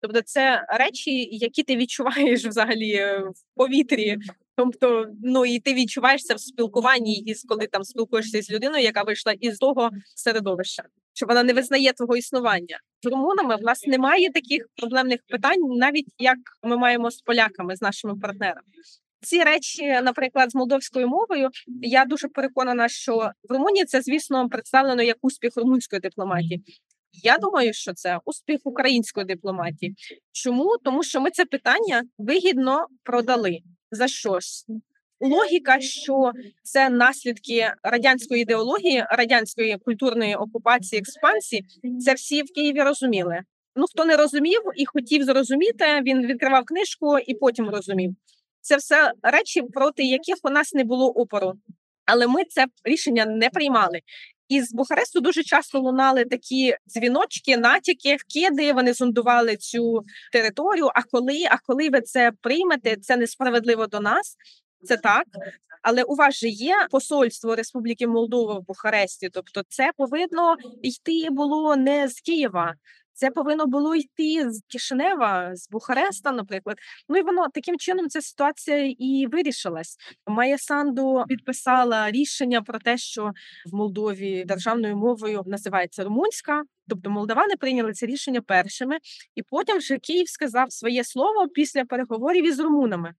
Тобто, це речі, які ти відчуваєш взагалі в повітрі. Тобто, ну і ти відчуваєш це в спілкуванні, і коли там спілкуєшся з людиною, яка вийшла із того середовища що вона не визнає твого існування. З румунами в нас немає таких проблемних питань, навіть як ми маємо з поляками, з нашими партнерами. Ці речі, наприклад, з молдовською мовою, я дуже переконана, що в Румунії це, звісно, представлено як успіх румунської дипломатії. Я думаю, що це успіх української дипломатії. Чому тому, що ми це питання вигідно продали за щось логіка, що це наслідки радянської ідеології, радянської культурної окупації, експансії. Це всі в Києві розуміли. Ну хто не розумів і хотів зрозуміти, він відкривав книжку і потім розумів. Це все речі, проти яких у нас не було опору. Але ми це рішення не приймали. І з Бухаресту дуже часто лунали такі дзвіночки, натяки, вкиди. Вони зондували цю територію. А коли, а коли ви це приймете, це несправедливо до нас. Це так, але у вас же є посольство Республіки Молдова в Бухаресті. Тобто, це повинно йти було не з Києва. Це повинно було йти з Кишинева, з Бухареста, наприклад. Ну і воно таким чином ця ситуація і вирішилась. Майя Санду підписала рішення про те, що в Молдові державною мовою називається румунська. Тобто молдавани прийняли це рішення першими, і потім вже Київ сказав своє слово після переговорів із румунами.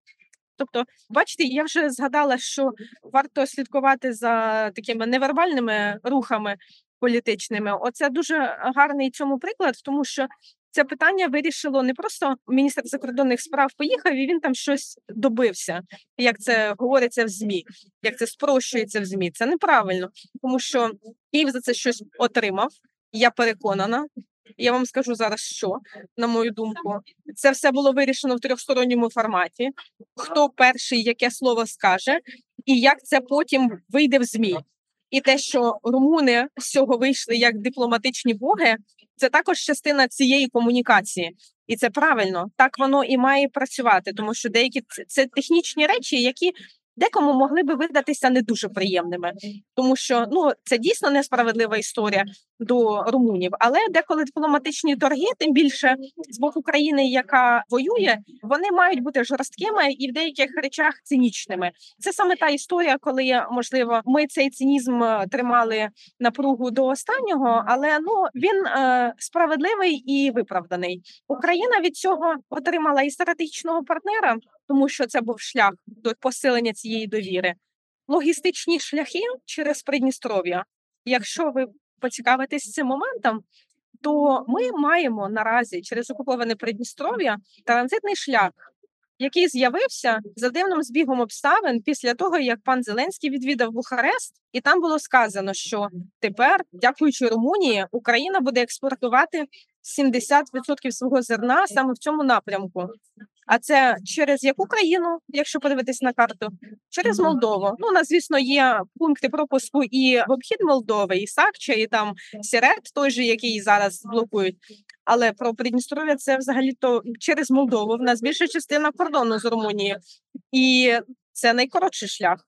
Тобто, бачите, я вже згадала, що варто слідкувати за такими невербальними рухами політичними. Оце дуже гарний цьому приклад, тому що це питання вирішило не просто міністр закордонних справ поїхав і він там щось добився, як це говориться в змі, як це спрощується в змі. Це неправильно, тому що Київ за це щось отримав. Я переконана, я вам скажу зараз, що на мою думку, це все було вирішено в трьохсторонньому форматі. Хто перший яке слово скаже, і як це потім вийде в змі. І те, що румуни з цього вийшли як дипломатичні боги, це також частина цієї комунікації, і це правильно так воно і має працювати, тому що деякі це технічні речі, які декому могли би видатися не дуже приємними, тому що ну це дійсно несправедлива історія до румунів. Але деколи дипломатичні торги, тим більше з боку країни, яка воює, вони мають бути жорсткими і в деяких речах цинічними. Це саме та історія, коли можливо ми цей цинізм е, тримали напругу до останнього, але ну він е, справедливий і виправданий. Україна від цього отримала і стратегічного партнера тому що це був шлях до посилення цієї довіри. Логістичні шляхи через Придністров'я. Якщо ви поцікавитесь цим моментом, то ми маємо наразі через окуповане Придністров'я транзитний шлях, який з'явився за дивним збігом обставин після того, як пан Зеленський відвідав Бухарест, і там було сказано, що тепер, дякуючи Румунії, Україна буде експортувати 70% свого зерна саме в цьому напрямку. А це через яку країну, якщо подивитись на карту, через Молдову. Ну у нас, звісно, є пункти пропуску і в обхід Молдови, і Сакча, і там Сірет, той же, який зараз блокують. Але про Придністров'я це взагалі то через Молдову. В нас більша частина кордону з Румунією, і це найкоротший шлях.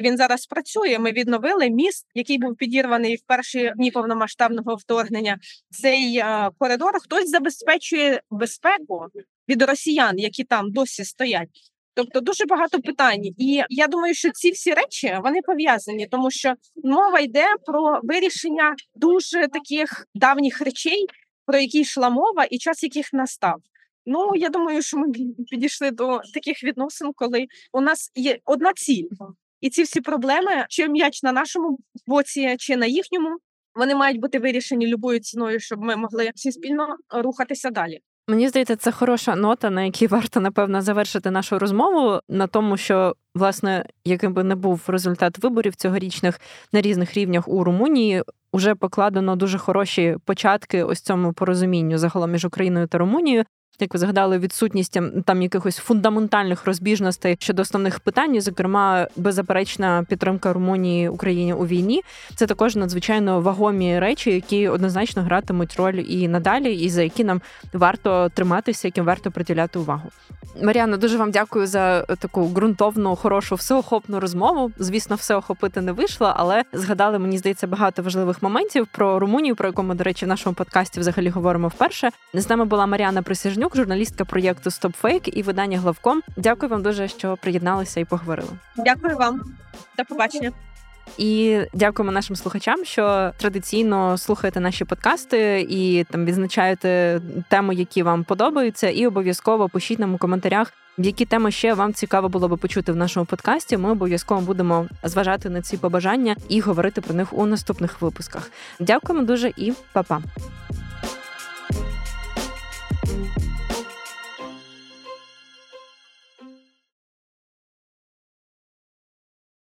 Він зараз працює. Ми відновили міст, який був підірваний в перші дні повномасштабного вторгнення. Цей а, коридор хтось забезпечує безпеку від росіян, які там досі стоять. Тобто дуже багато питань, і я думаю, що ці всі речі вони пов'язані, тому що мова йде про вирішення дуже таких давніх речей, про які йшла мова, і час яких настав. Ну я думаю, що ми підійшли до таких відносин, коли у нас є одна ціль, і ці всі проблеми, чи м'яч на нашому боці, чи на їхньому, вони мають бути вирішені любою ціною, щоб ми могли всі спільно рухатися далі. Мені здається, це хороша нота, на якій варто напевно завершити нашу розмову на тому, що власне яким би не був результат виборів цьогорічних на різних рівнях у Румунії. вже покладено дуже хороші початки ось цьому порозумінню загалом між Україною та Румунією. Як ви згадали, відсутність там якихось фундаментальних розбіжностей щодо основних питань, зокрема, беззаперечна підтримка Румунії Україні у війні, це також надзвичайно вагомі речі, які однозначно гратимуть роль і надалі, і за які нам варто триматися, яким варто приділяти увагу. Маріано, дуже вам дякую за таку ґрунтовну, хорошу, всеохопну розмову. Звісно, все охопити не вийшло, але згадали, мені здається, багато важливих моментів про Румунію, про яку ми, до речі, в нашому подкасті взагалі говоримо вперше. з нами була Маріана Присяжнюк, журналістка проєкту StopFake і видання Главком. Дякую вам дуже, що приєдналися і поговорили. Дякую вам, до побачення. І дякуємо нашим слухачам, що традиційно слухаєте наші подкасти і там відзначаєте теми, які вам подобаються, і обов'язково пишіть нам у коментарях, які теми ще вам цікаво було би почути в нашому подкасті. Ми обов'язково будемо зважати на ці побажання і говорити про них у наступних випусках. Дякуємо дуже і па-па!